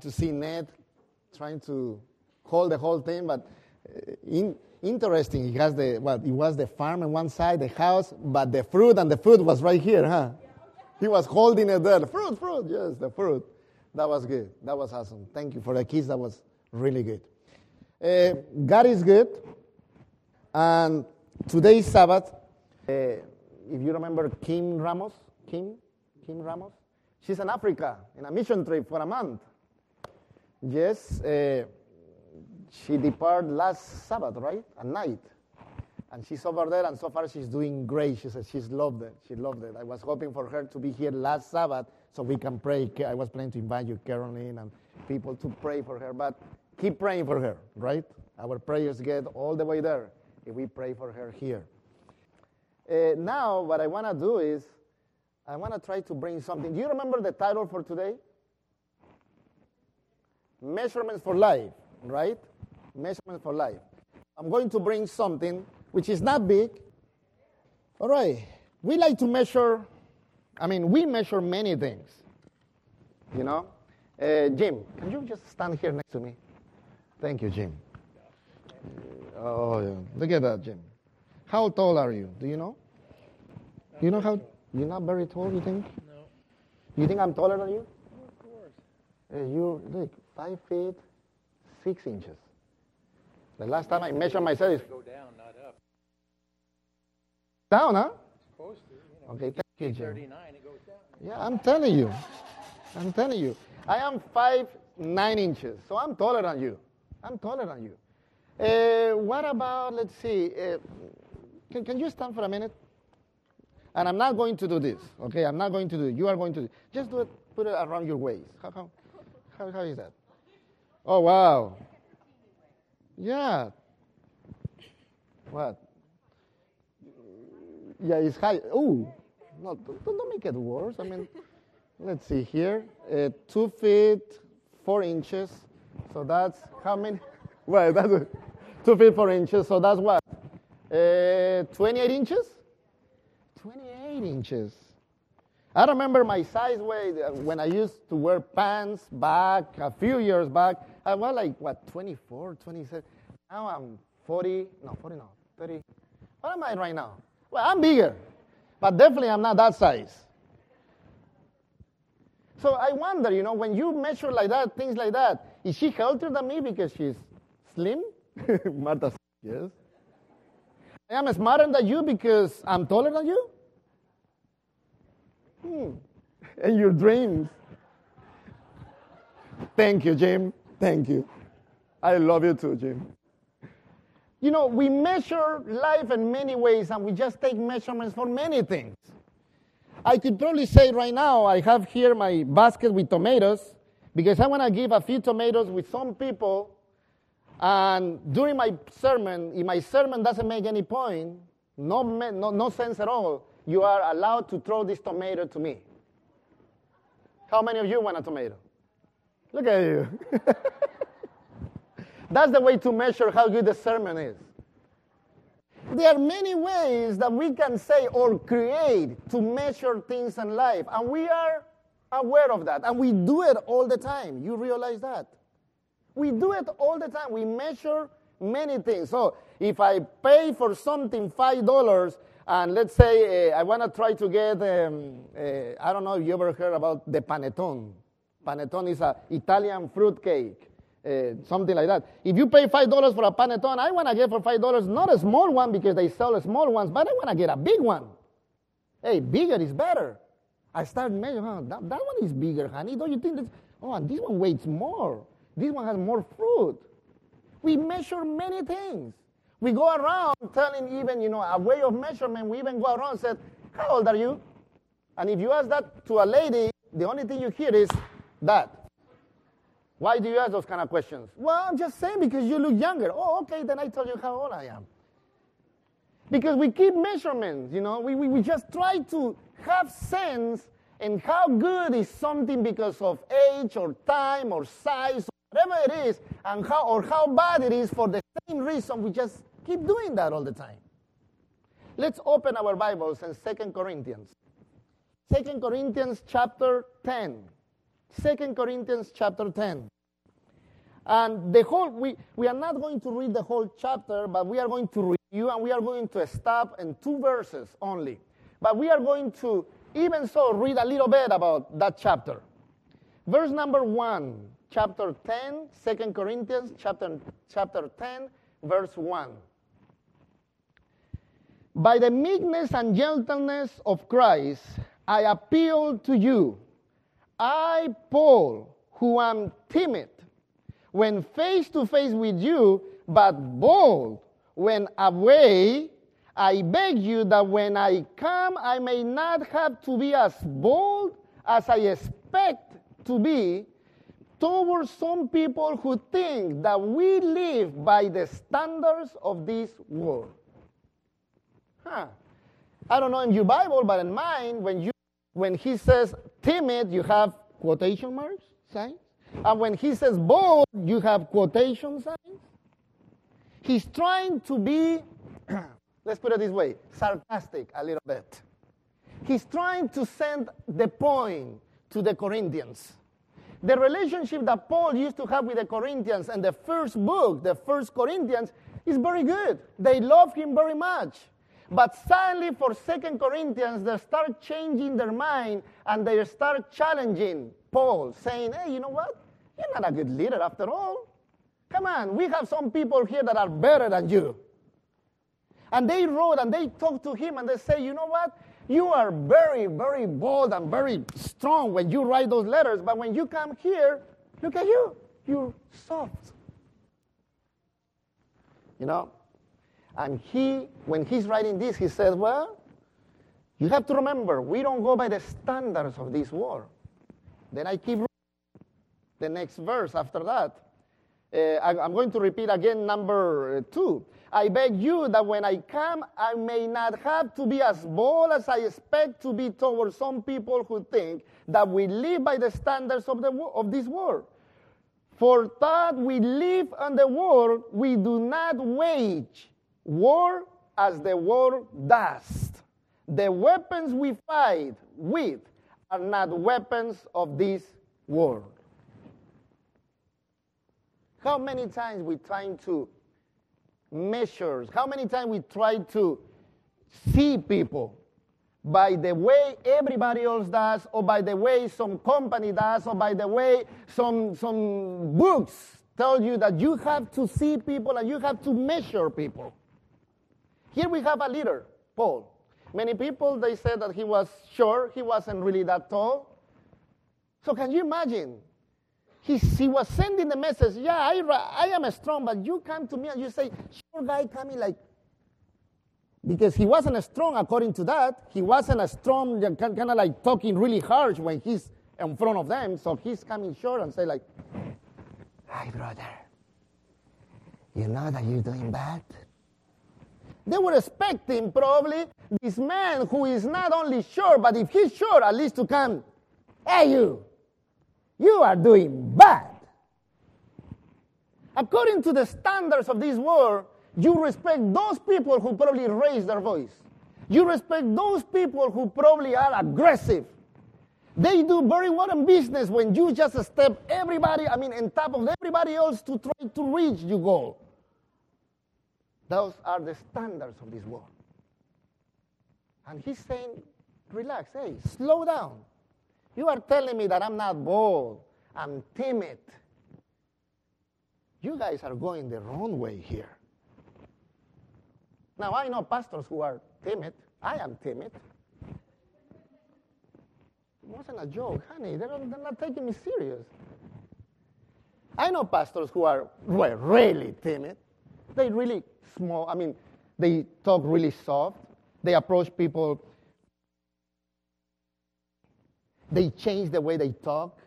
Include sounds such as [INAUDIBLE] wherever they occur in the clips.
to see Ned trying to hold the whole thing, but uh, in, interesting. He has the what? It was the farm on one side, the house, but the fruit and the food was right here, huh? He was holding it there. Fruit, fruit, yes, the fruit. That was good. That was awesome. Thank you for the kiss. That was really good. Uh, God is good, and today's Sabbath. Uh, if you remember Kim Ramos, Kim, Kim Ramos, she's in Africa in a mission trip for a month. Yes, uh, she departed last Sabbath, right? At night. And she's over there, and so far she's doing great. She said she's loved it. She loved it. I was hoping for her to be here last Sabbath so we can pray. I was planning to invite you, Caroline, and people to pray for her. But keep praying for her, right? Our prayers get all the way there if we pray for her here. Uh, now, what I want to do is, I want to try to bring something. Do you remember the title for today? Measurements for Life, right? Measurements for Life. I'm going to bring something which is not big. All right. We like to measure, I mean, we measure many things. You know? Uh, Jim, can you just stand here next to me? Thank you, Jim. Oh, yeah. look at that, Jim. How tall are you? Do you know? You know how? You're not very tall, you think? No. You think I'm taller than you? Oh, of course. Uh, you look five feet six inches. The last time I measured myself is Go down, not up. down, huh? Supposed to. You know, Okay, thank you, Jim. 39, it goes down. Yeah, I'm telling you. I'm telling you. I am five nine inches, so I'm taller than you. I'm taller than you. Uh, what about? Let's see. Uh, can, can you stand for a minute? And I'm not going to do this. Okay, I'm not going to do it. You are going to do. it. Just do it. Put it around your waist. How how how, how is that? Oh wow. Yeah. What? Yeah, it's high. Oh, no, don't, don't make it worse. I mean, [LAUGHS] let's see here. Uh, two feet, four inches. So that's how many? [LAUGHS] Well, that's [LAUGHS] two feet, four inches. So that's what? Uh, 28 inches? 28 inches. I remember my size weight uh, when I used to wear pants back a few years back. I was like, what, 24, 27? Now I'm 40, no, 40, no, 30. What am I right now? Well, I'm bigger, but definitely I'm not that size. So I wonder, you know, when you measure like that, things like that, is she healthier than me because she's slim? [LAUGHS] Martha, yes. I am smarter than you because I'm taller than you? Hmm. [LAUGHS] And your dreams. Thank you, Jim. Thank you. I love you too, Jim. You know, we measure life in many ways and we just take measurements for many things. I could probably say right now, I have here my basket with tomatoes because I want to give a few tomatoes with some people. And during my sermon, if my sermon doesn't make any point, no, no, no sense at all, you are allowed to throw this tomato to me. How many of you want a tomato? Look at you. [LAUGHS] That's the way to measure how good the sermon is. There are many ways that we can say or create to measure things in life, and we are aware of that, and we do it all the time. You realize that? We do it all the time. We measure many things. So if I pay for something $5, and let's say uh, I want to try to get, um, uh, I don't know if you ever heard about the panettone. Panettone is an Italian fruit cake. Uh, something like that. If you pay five dollars for a panettone, I want to get for five dollars not a small one because they sell small ones, but I want to get a big one. Hey, bigger is better. I start measuring. Oh, that, that one is bigger, honey. Don't you think that? Oh, and this one weighs more. This one has more fruit. We measure many things. We go around telling even you know a way of measurement. We even go around and said, "How old are you?" And if you ask that to a lady, the only thing you hear is that. Why do you ask those kind of questions? Well, I'm just saying because you look younger. Oh, okay, then I tell you how old I am. Because we keep measurements, you know, we, we, we just try to have sense in how good is something because of age or time or size, or whatever it is, and how or how bad it is for the same reason. We just keep doing that all the time. Let's open our Bibles in 2 Corinthians. 2 Corinthians chapter 10. 2 Corinthians chapter 10. And the whole, we, we are not going to read the whole chapter, but we are going to review and we are going to stop in two verses only. But we are going to, even so, read a little bit about that chapter. Verse number 1, chapter 10, 2 Corinthians chapter, chapter 10, verse 1. By the meekness and gentleness of Christ, I appeal to you. I, Paul, who am timid when face to face with you, but bold when away, I beg you that when I come, I may not have to be as bold as I expect to be towards some people who think that we live by the standards of this world. Huh. I don't know in your Bible, but in mine, when you when he says timid, you have quotation marks, signs. And when he says bold, you have quotation signs. He's trying to be, [CLEARS THROAT] let's put it this way, sarcastic a little bit. He's trying to send the point to the Corinthians. The relationship that Paul used to have with the Corinthians and the first book, the first Corinthians, is very good. They love him very much. But sadly, for Second Corinthians, they start changing their mind and they start challenging Paul, saying, hey, you know what? You're not a good leader after all. Come on, we have some people here that are better than you. And they wrote and they talked to him and they say, you know what? You are very, very bold and very strong when you write those letters, but when you come here, look at you. You're soft. You know? And he, when he's writing this, he said, well, you have to remember, we don't go by the standards of this world. Then I keep the next verse after that. Uh, I, am going to repeat again number uh, two. I beg you that when I come, I may not have to be as bold as I expect to be towards some people who think that we live by the standards of, the, of this world. For that we live in the world, we do not wage war as the world does. The weapons we fight with are not weapons of this world. How many times we trying to measure, how many times we try to see people by the way everybody else does, or by the way some company does, or by the way some, some books tell you that you have to see people and you have to measure people. Here we have a leader, Paul. Many people, they said that he was short, he wasn't really that tall. So can you imagine he, he was sending the message, yeah, I, I am strong, but you come to me and you say, sure guy coming like, because he wasn't strong according to that. He wasn't a strong, kind of like talking really harsh when he's in front of them. So he's coming short and say like, hi brother, you know that you're doing bad? They were expecting probably this man who is not only sure, but if he's sure, at least to come, hey you, you are doing bad. According to the standards of this world, you respect those people who probably raise their voice. You respect those people who probably are aggressive. They do very well in business when you just step everybody, I mean, on top of everybody else to try to reach your goal. Those are the standards of this world. And he's saying, relax, hey, slow down. You are telling me that I'm not bold, I'm timid. You guys are going the wrong way here. Now, I know pastors who are timid. I am timid. It wasn't a joke, honey. They're, they're not taking me serious. I know pastors who are well, really timid. They really small. I mean, they talk really soft. They approach people they change the way they talk.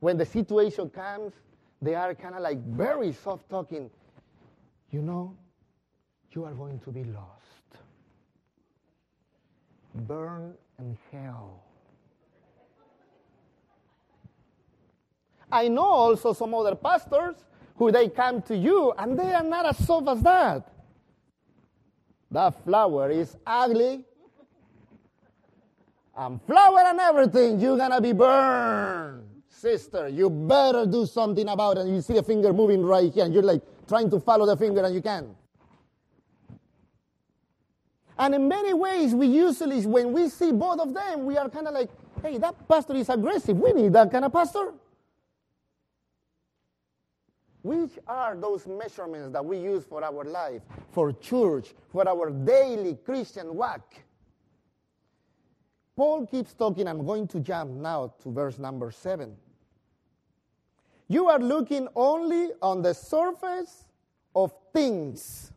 When the situation comes, they are kind of like very soft talking. You know, you are going to be lost. Burn in hell. I know also some other pastors who they come to you and they are not as soft as that. That flower is ugly and flower and everything, you're gonna be burned. Sister, you better do something about it. And you see the finger moving right here, and you're like trying to follow the finger, and you can't. And in many ways, we usually, when we see both of them, we are kind of like, hey, that pastor is aggressive. We need that kind of pastor. Which are those measurements that we use for our life, for church, for our daily Christian walk? Paul keeps talking. I'm going to jump now to verse number seven. You are looking only on the surface of things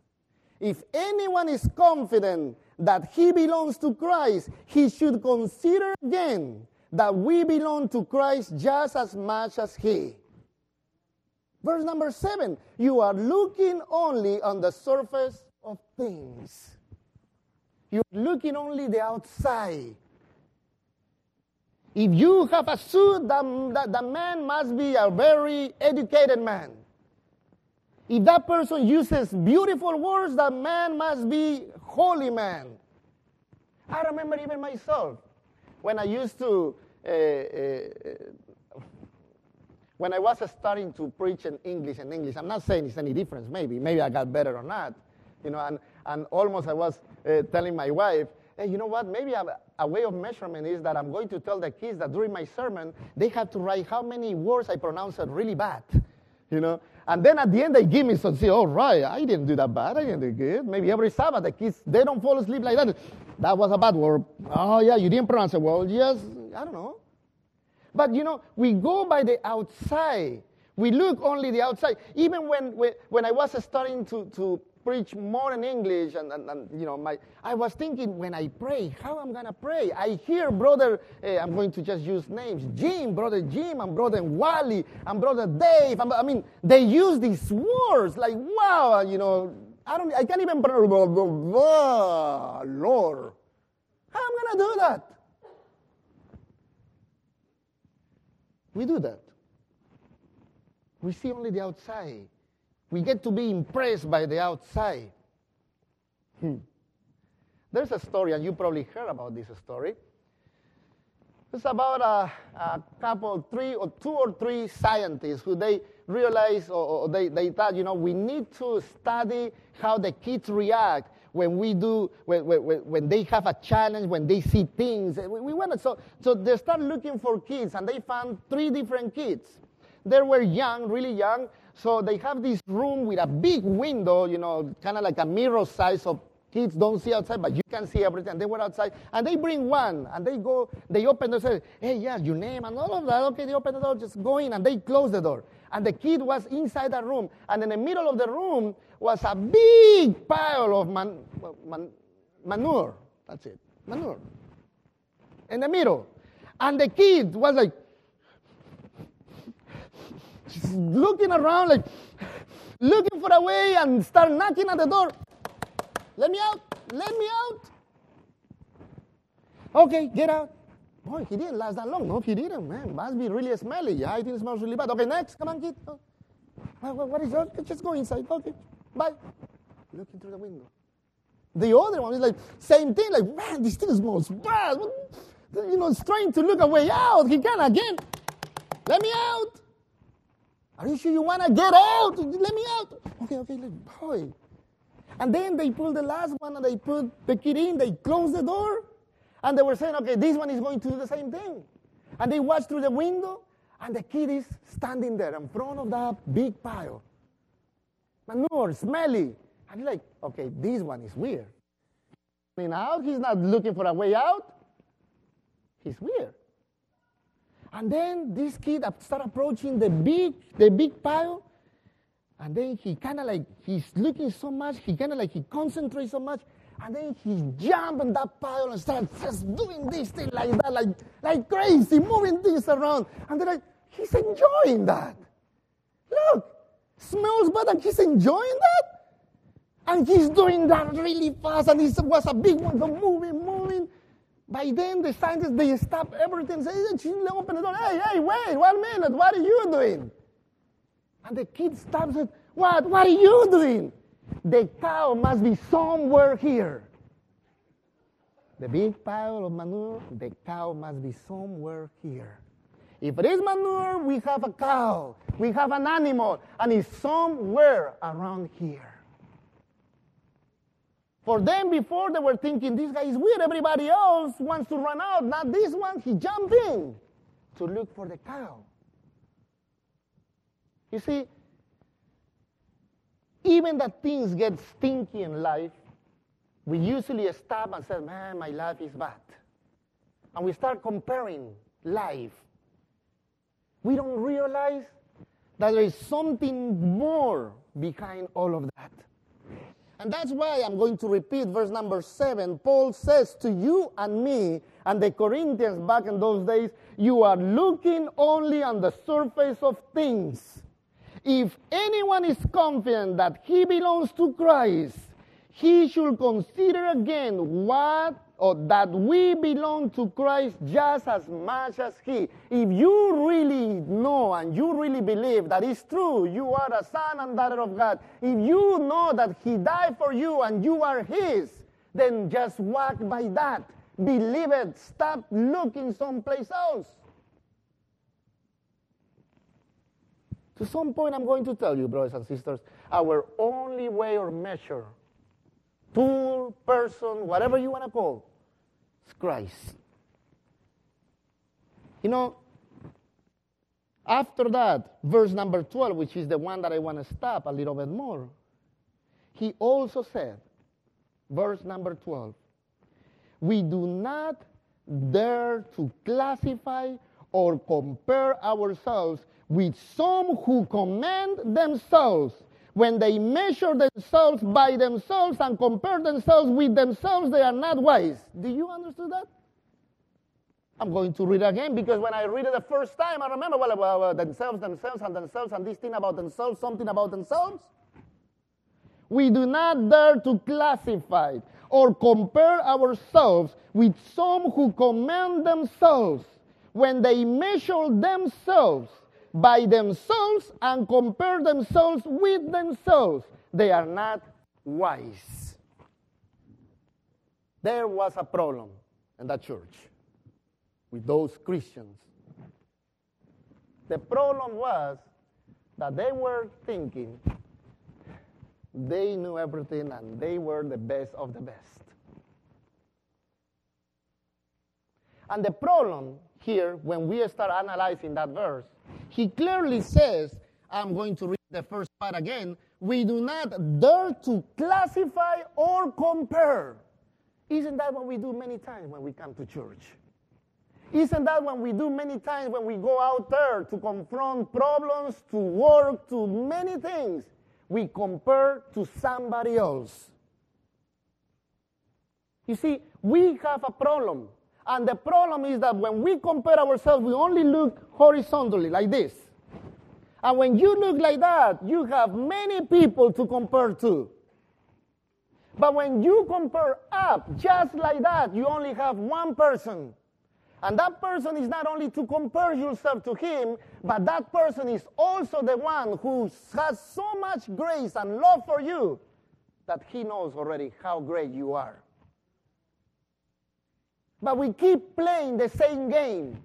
if anyone is confident that he belongs to Christ, he should consider again that we belong to Christ just as much as he. Verse number seven you are looking only on the surface of things. You're looking only the outside. If you have a suit, the, the, man must be a very educated man. If that person uses beautiful words, the man must be holy man. I remember even myself when I used to, uh, uh, when I was starting to preach in English and English. I'm not saying it's any difference. Maybe, maybe I got better or not, you know. And and almost I was uh, telling my wife, hey, you know what? Maybe a, a way of measurement is that I'm going to tell the kids that during my sermon they have to write how many words I pronounced really bad, you know. And then at the end, they give me some, say, all right, I didn't do that bad. I didn't do good. Maybe every Sabbath, the kids, they don't fall asleep like that. That was a bad word. Oh, yeah, you didn't pronounce it well. Yes, I don't know. But, you know, we go by the outside. We look only the outside. Even when, when, I was starting to, to preach more in English, and, and, and, you know, my, I was thinking when I pray, how I'm gonna pray. I hear brother, uh, I'm going to just use names, Jim, brother Jim, and brother Wally, and brother Dave. I mean, they use these words like, wow, you know, I don't, I can't even pronounce, [LAUGHS] Lord. How I'm gonna do that? We do that. We see only the outside. We get to be impressed by the outside. Hmm. There's a story, and you probably heard about this story. It's about a, a, couple, three or two or three scientists who they realized or, or, they, they thought, you know, we need to study how the kids react when we do, when, when, when they have a challenge, when they see things. Eh, we, we wanted, so, so they start looking for kids, and they found three different kids. They were young, really young, so they have this room with a big window, you know, kind of like a mirror size so kids don't see outside, but you can see everything. And they were outside, and they bring one, and they go, they open the door, say, hey, yeah, your name, and all of that. Okay, they open the door, just go in, and they close the door. And the kid was inside the room, and in the middle of the room was a big pile of man, man, manure. That's it, manure. In the middle. And the kid was like, looking around like looking for a way and start knocking at the door. Let me out. Let me out. Okay, get out. Boy, he didn't last that long. No, he didn't, man. Must be really smelly. Yeah, I think it smells really bad. Okay, next. Come on, kid. Oh. What is that? Just go inside. Okay, bye. Looking through the window. The other one is like, same thing. Like, man, this thing smells bad. You know, it's trying to look a way out. He can again. Let me out. Are you sure you want to get out? Let me out. Okay, okay, boy. And then they pull the last one and they put the kid in, they close the door, and they were saying, okay, this one is going to do the same thing. And they watch through the window, and the kid is standing there in front of that big pile. Manure, smelly. And like, okay, this one is weird. Mean, out, he's not looking for a way out. He's weird. And then this kid start approaching the big, the big pile. And then he kind of like, he's looking so much, he kind of like, he concentrates so much. And then he jump on that pile and starts just doing this thing like that, like, like crazy, moving things around. And they're like, he's enjoying that. Look, smells bad and he's enjoying that. And he's doing that really fast. And it was a big one, so moving, moving. By then, the scientists, they stop everything. Say, open the door. Hey, hey, wait, one minute. What are you doing? And the kid stops it. What? What are you doing? The cow must be somewhere here. the big pile of manure, the cow must be somewhere here. If it is manure, we have a cow, we have an animal, and it's somewhere around here. For them, before they were thinking, this guy is weird, everybody else wants to run out. Not this one, he jumped in to look for the cow. You see, even that things get stinky in life, we usually stop and say, man, my life is bad. And we start comparing life. We don't realize that there is something more behind all of that. And that's why I'm going to repeat verse number seven. Paul says to you and me and the Corinthians back in those days, you are looking only on the surface of things. If anyone is confident that he belongs to Christ, he should consider again what or that we belong to Christ just as much as He. If you really know and you really believe that it's true, you are a son and daughter of God, if you know that He died for you and you are His, then just walk by that. Believe it. Stop looking someplace else. To some point, I'm going to tell you, brothers and sisters, our only way or measure, tool, person, whatever you want to call, is Christ. You know, after that, verse number 12, which is the one that I want to stop a little bit more, he also said, verse number 12, we do not dare to classify or compare ourselves with some who commend themselves when they measure themselves by themselves and compare themselves with themselves, they are not wise. Do you understand that? I'm going to read again because when I read it the first time, I remember, well, well, well, themselves, themselves, and themselves, and this thing about themselves, something about themselves. We do not dare to classify or compare ourselves with some who commend themselves when they measure themselves by themselves and compare themselves with themselves. They are not wise. There was a problem in that church with those Christians. The problem was that they were thinking they knew everything and they were the best of the best. And the problem here, when we start analyzing that verse, he clearly says, I'm going to read the first part again, we do not dare to classify or compare. Isn't that what we do many times when we come to church? Isn't that what we do many times when we go out there to confront problems, to work, to many things? We compare to somebody else. You see, we have a problem. And the problem is that when we compare ourselves, we only look horizontally like this. And when you look like that, you have many people to compare to. But when you compare up just like that, you only have one person. And that person is not only to compare yourself to him, but that person is also the one who has so much grace and love for you that he knows already how great you are. But we keep playing the same game.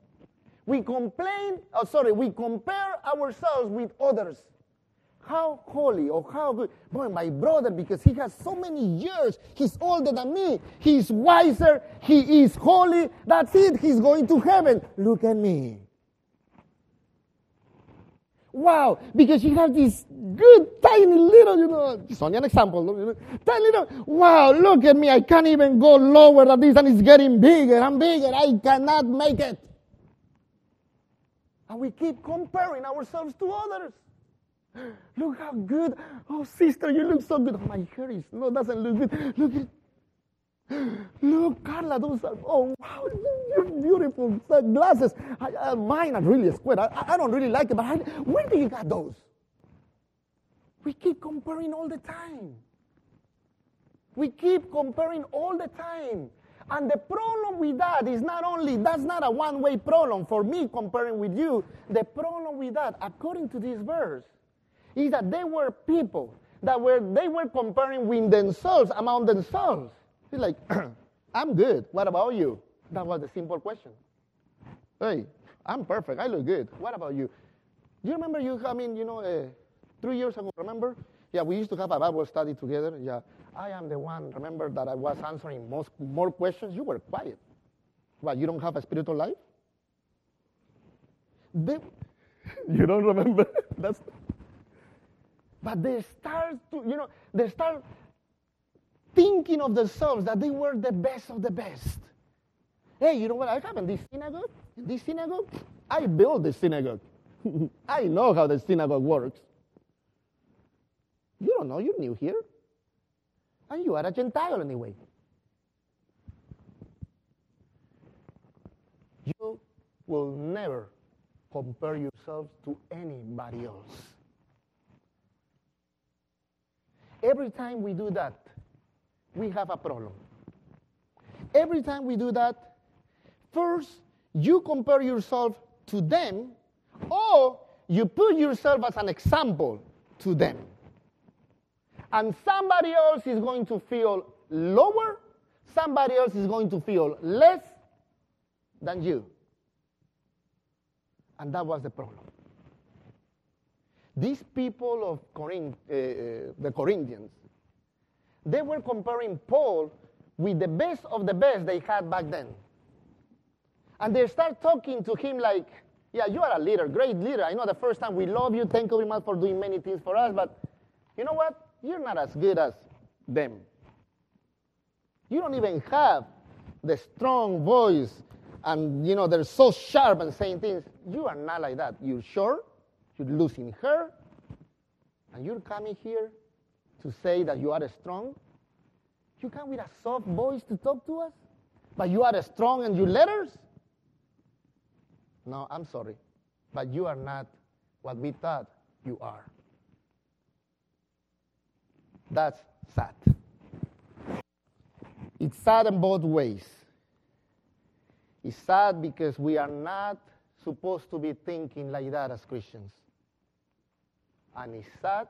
We complain, oh, sorry, we compare ourselves with others. How holy or how good. Boy, my brother, because he has so many years, he's older than me, he's wiser, he is holy. That's it, he's going to heaven. Look at me. Wow, because you have this good, tiny little, you know, it's only an example, you know, tiny little, wow, look at me, I can't even go lower than this and it's getting bigger and bigger, I cannot make it. And we keep comparing ourselves to others. Look how good, oh sister, you look so good. Oh, my hair is, no, doesn't look good. Look at [GASPS] Look, Carla, those are, oh, wow, you're beautiful glasses. I, uh, mine are really square. I, I don't really like it, but I, where do you get those? We keep comparing all the time. We keep comparing all the time. And the problem with that is not only, that's not a one way problem for me comparing with you. The problem with that, according to this verse, is that they were people that were, they were comparing with themselves among themselves. It's like, [CLEARS THROAT] I'm good. What about you? That was the simple question. Hey, I'm perfect. I look good. What about you? Do you remember you, I mean, you know, uh, three years ago, remember? Yeah, we used to have a Bible study together. Yeah, I am the one, remember, that I was answering most, more questions. You were quiet. What, you don't have a spiritual life? They, [LAUGHS] you don't remember? [LAUGHS] That's, but they start to, you know, they start thinking of themselves that they were the best of the best. Hey, you know what I have in this synagogue? This synagogue, I built the synagogue. [LAUGHS] I know how the synagogue works. You don't know, you're new here. And you are a Gentile anyway. You will never compare yourselves to anybody else. Every time we do that, we have a problem. Every time we do that, first you compare yourself to them, or you put yourself as an example to them. And somebody else is going to feel lower, somebody else is going to feel less than you. And that was the problem. These people of Corinth, uh, uh, the Corinthians, they were comparing Paul with the best of the best they had back then. And they start talking to him like, yeah, you are a leader, great leader. I know the first time we love you, thank you very much for doing many things for us, but you know what? You're not as good as them. You don't even have the strong voice and you know they're so sharp and saying things. You are not like that. You're short, you're losing hair, and you're coming here to say that you are strong. You come with a soft voice to talk to us, but you are strong in your letters. No, I'm sorry, but you are not what we thought you are. That's sad. It's sad in both ways. It's sad because we are not supposed to be thinking like that as Christians. And it's sad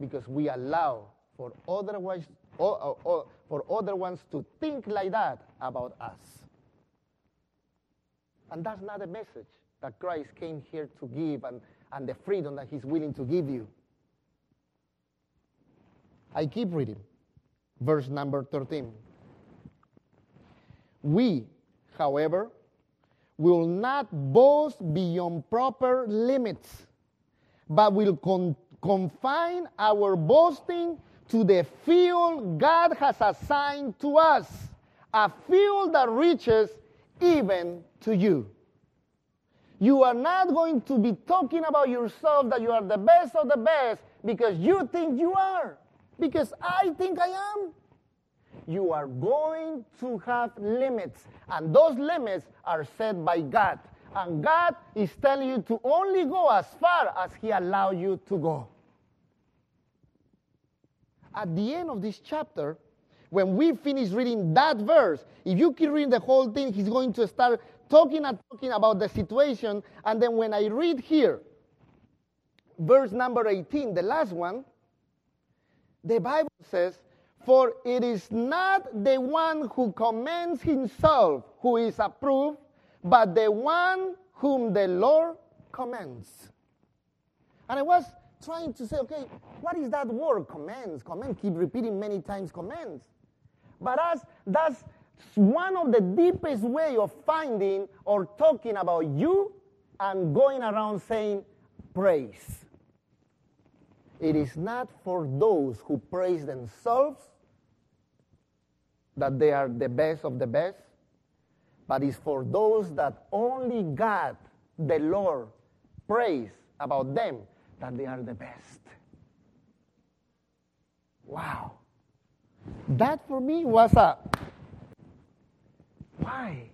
because we allow for otherwise or, or, or, for other ones to think like that about us. And that's not the message that Christ came here to give and, and the freedom that he's willing to give you. I keep reading. Verse number 13. We, however, will not boast beyond proper limits, but will con- confine our boasting to the field God has assigned to us, a field that reaches even to you. You are not going to be talking about yourself that you are the best of the best because you think you are, because I think I am. You are going to have limits, and those limits are set by God. And God is telling you to only go as far as He allows you to go at the end of this chapter, when we finish reading that verse, if you keep reading the whole thing, he's going to start talking and talking about the situation. And then when I read here, verse number 18, the last one, the Bible says, For it is not the one who commends himself who is approved, but the one whom the Lord commends. And I was trying to say, okay, what is that word? Commands. Command. Keep repeating many times commands. But as that's one of the deepest way of finding or talking about you and going around saying praise. It is not for those who praise themselves that they are the best of the best, but it's for those that only God, the Lord, praise about them that they are the best. Wow. That for me was a why?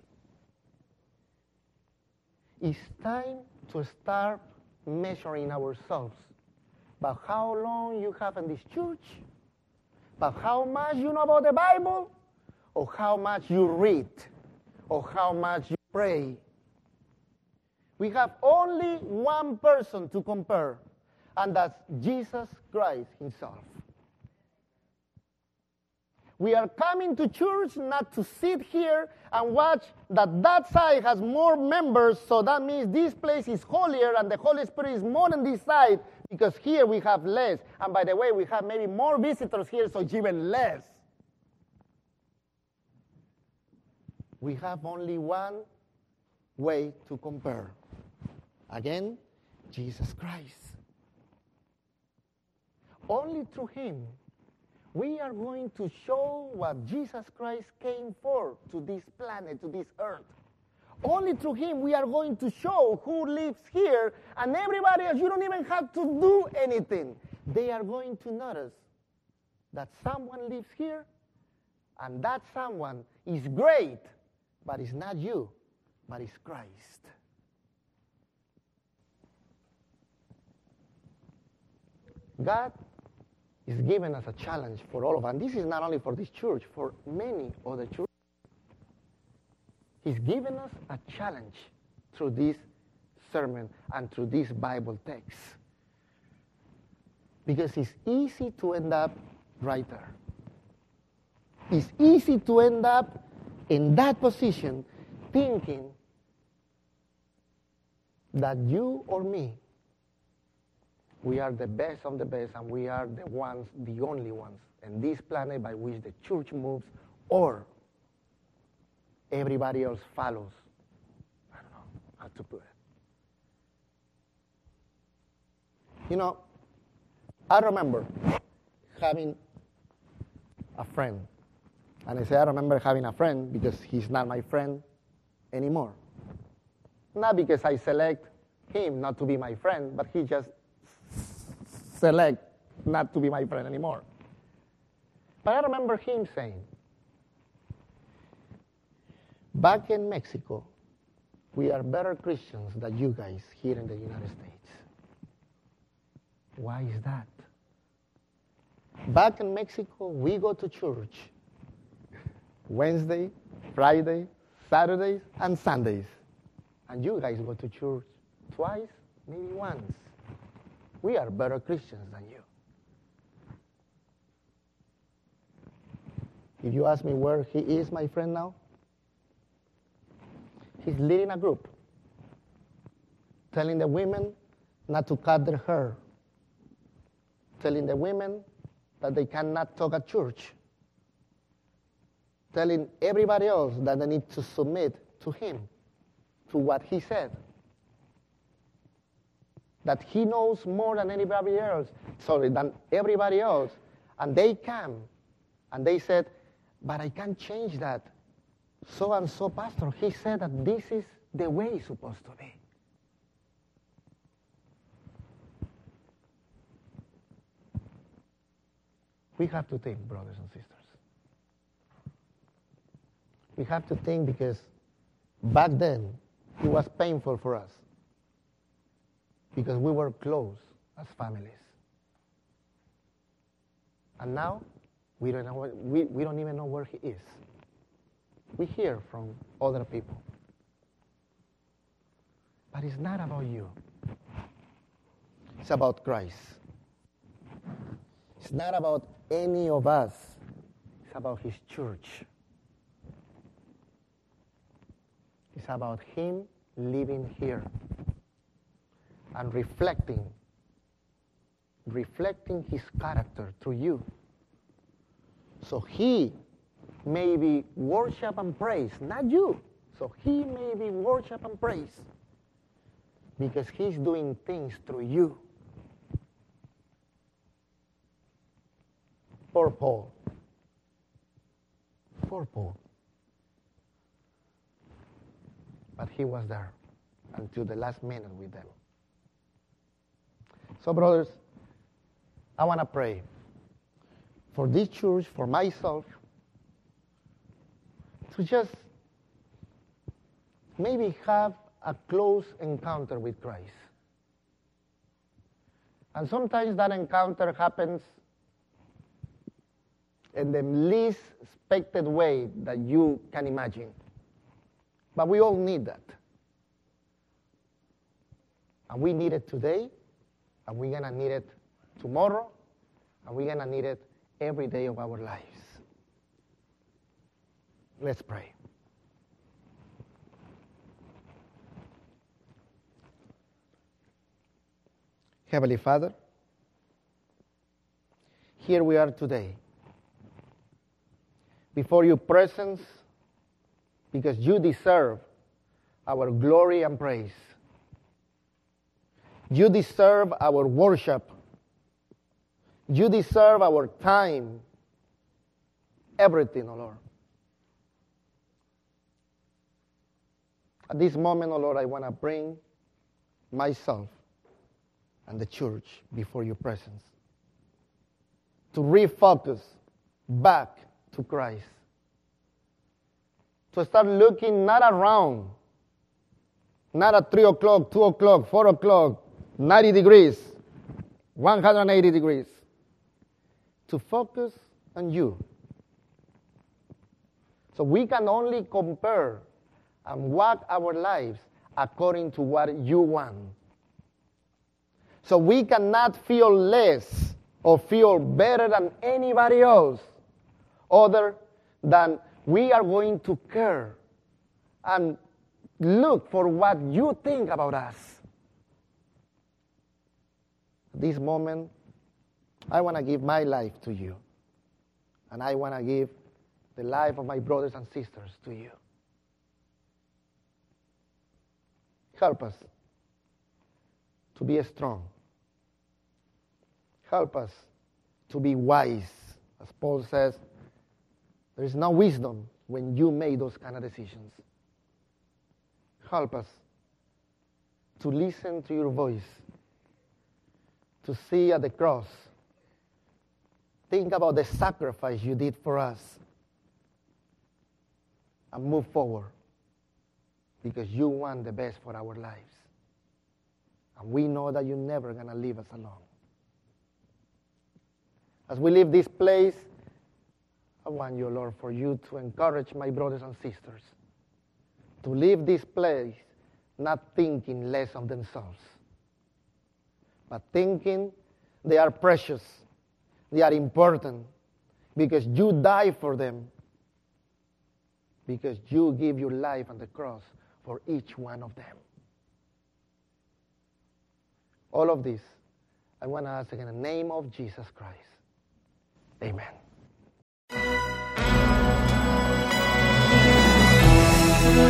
It's time to start measuring ourselves But how long you have in this church, But how much you know about the Bible, or how much you read, or how much you pray. We have only one person to compare, and that's Jesus Christ Himself. We are coming to church not to sit here and watch that that side has more members, so that means this place is holier and the Holy Spirit is more on this side because here we have less. And by the way, we have maybe more visitors here, so even less. We have only one way to compare. Again, Jesus Christ. Only through Him we are going to show what Jesus Christ came for to this planet, to this earth. Only through Him we are going to show who lives here, and everybody else, you don't even have to do anything. They are going to notice that someone lives here, and that someone is great, but it's not you, but it's Christ. God is giving us a challenge for all of us. And this is not only for this church, for many other churches. He's given us a challenge through this sermon and through this Bible text. Because it's easy to end up right there. It's easy to end up in that position thinking that you or me we are the best of the best and we are the ones, the only ones in this planet by which the church moves or everybody else follows. I don't know how to put it. You know, I remember having a friend. And I say I remember having a friend because he's not my friend anymore. Not because I select him not to be my friend, but he just select not to be my friend anymore. But I remember him saying, back in Mexico, we are better Christians than you guys here in the United States. Why is that? Back in Mexico, we go to church Wednesday, Friday, Saturdays, and Sundays. And you guys go to church twice, maybe once. We are better Christians than you. If you ask me where he is, my friend, now, he's leading a group, telling the women not to cut their hair, telling the women that they cannot talk at church, telling everybody else that they need to submit to him, to what he said that he knows more than anybody else, sorry, than everybody else. And they come and they said, but I can't change that. So and so, Pastor, he said that this is the way it's supposed to be. We have to think, brothers and sisters. We have to think because back then it was painful for us because we were close as families. And now we don't, know we, we don't even know where he is. We hear from other people. But it's not about you. It's about Christ. It's not about any of us. It's about his church. It's about him living here and reflecting, reflecting his character through you. So he may be worship and praise, not you. So he may be worship and praise because he's doing things through you. Poor Paul. Poor Paul. But he was there until the last minute with them. So, brothers, I want to pray for this church, for myself, to just maybe have a close encounter with Christ. And sometimes that encounter happens in the least expected way that you can imagine. But we all need that. And we need it today, and we're going to need it tomorrow, and we're going to need it every day of our lives. Let's pray. Heavenly Father, here we are today before your presence because you deserve our glory and praise. You deserve our worship. You deserve our time. Everything, O oh Lord. At this moment, O oh Lord, I want to bring myself and the church before your presence to refocus back to Christ. To start looking not around, not at 3 o'clock, 2 o'clock, 4 o'clock, 90 degrees, 180 degrees. To focus on you. So we can only compare and walk our lives according to what you want. So we cannot feel less or feel better than anybody else other than we are going to care and look for what you think about us. This moment, I want to give my life to you. And I want to give the life of my brothers and sisters to you. Help us to be strong. Help us to be wise. As Paul says, there is no wisdom when you make those kind of decisions. Help us to listen to your voice, to see at the cross. Think about the sacrifice you did for us and move forward because you want the best for our lives. And we know that you're never going to leave us alone. As we leave this place, I want you, Lord, for you to encourage my brothers and sisters to leave this place not thinking less of themselves, but thinking they are precious, they are important, because you die for them, because you give your life on the cross for each one of them. All of this, I want to ask in the name of Jesus Christ. Amen. Amen.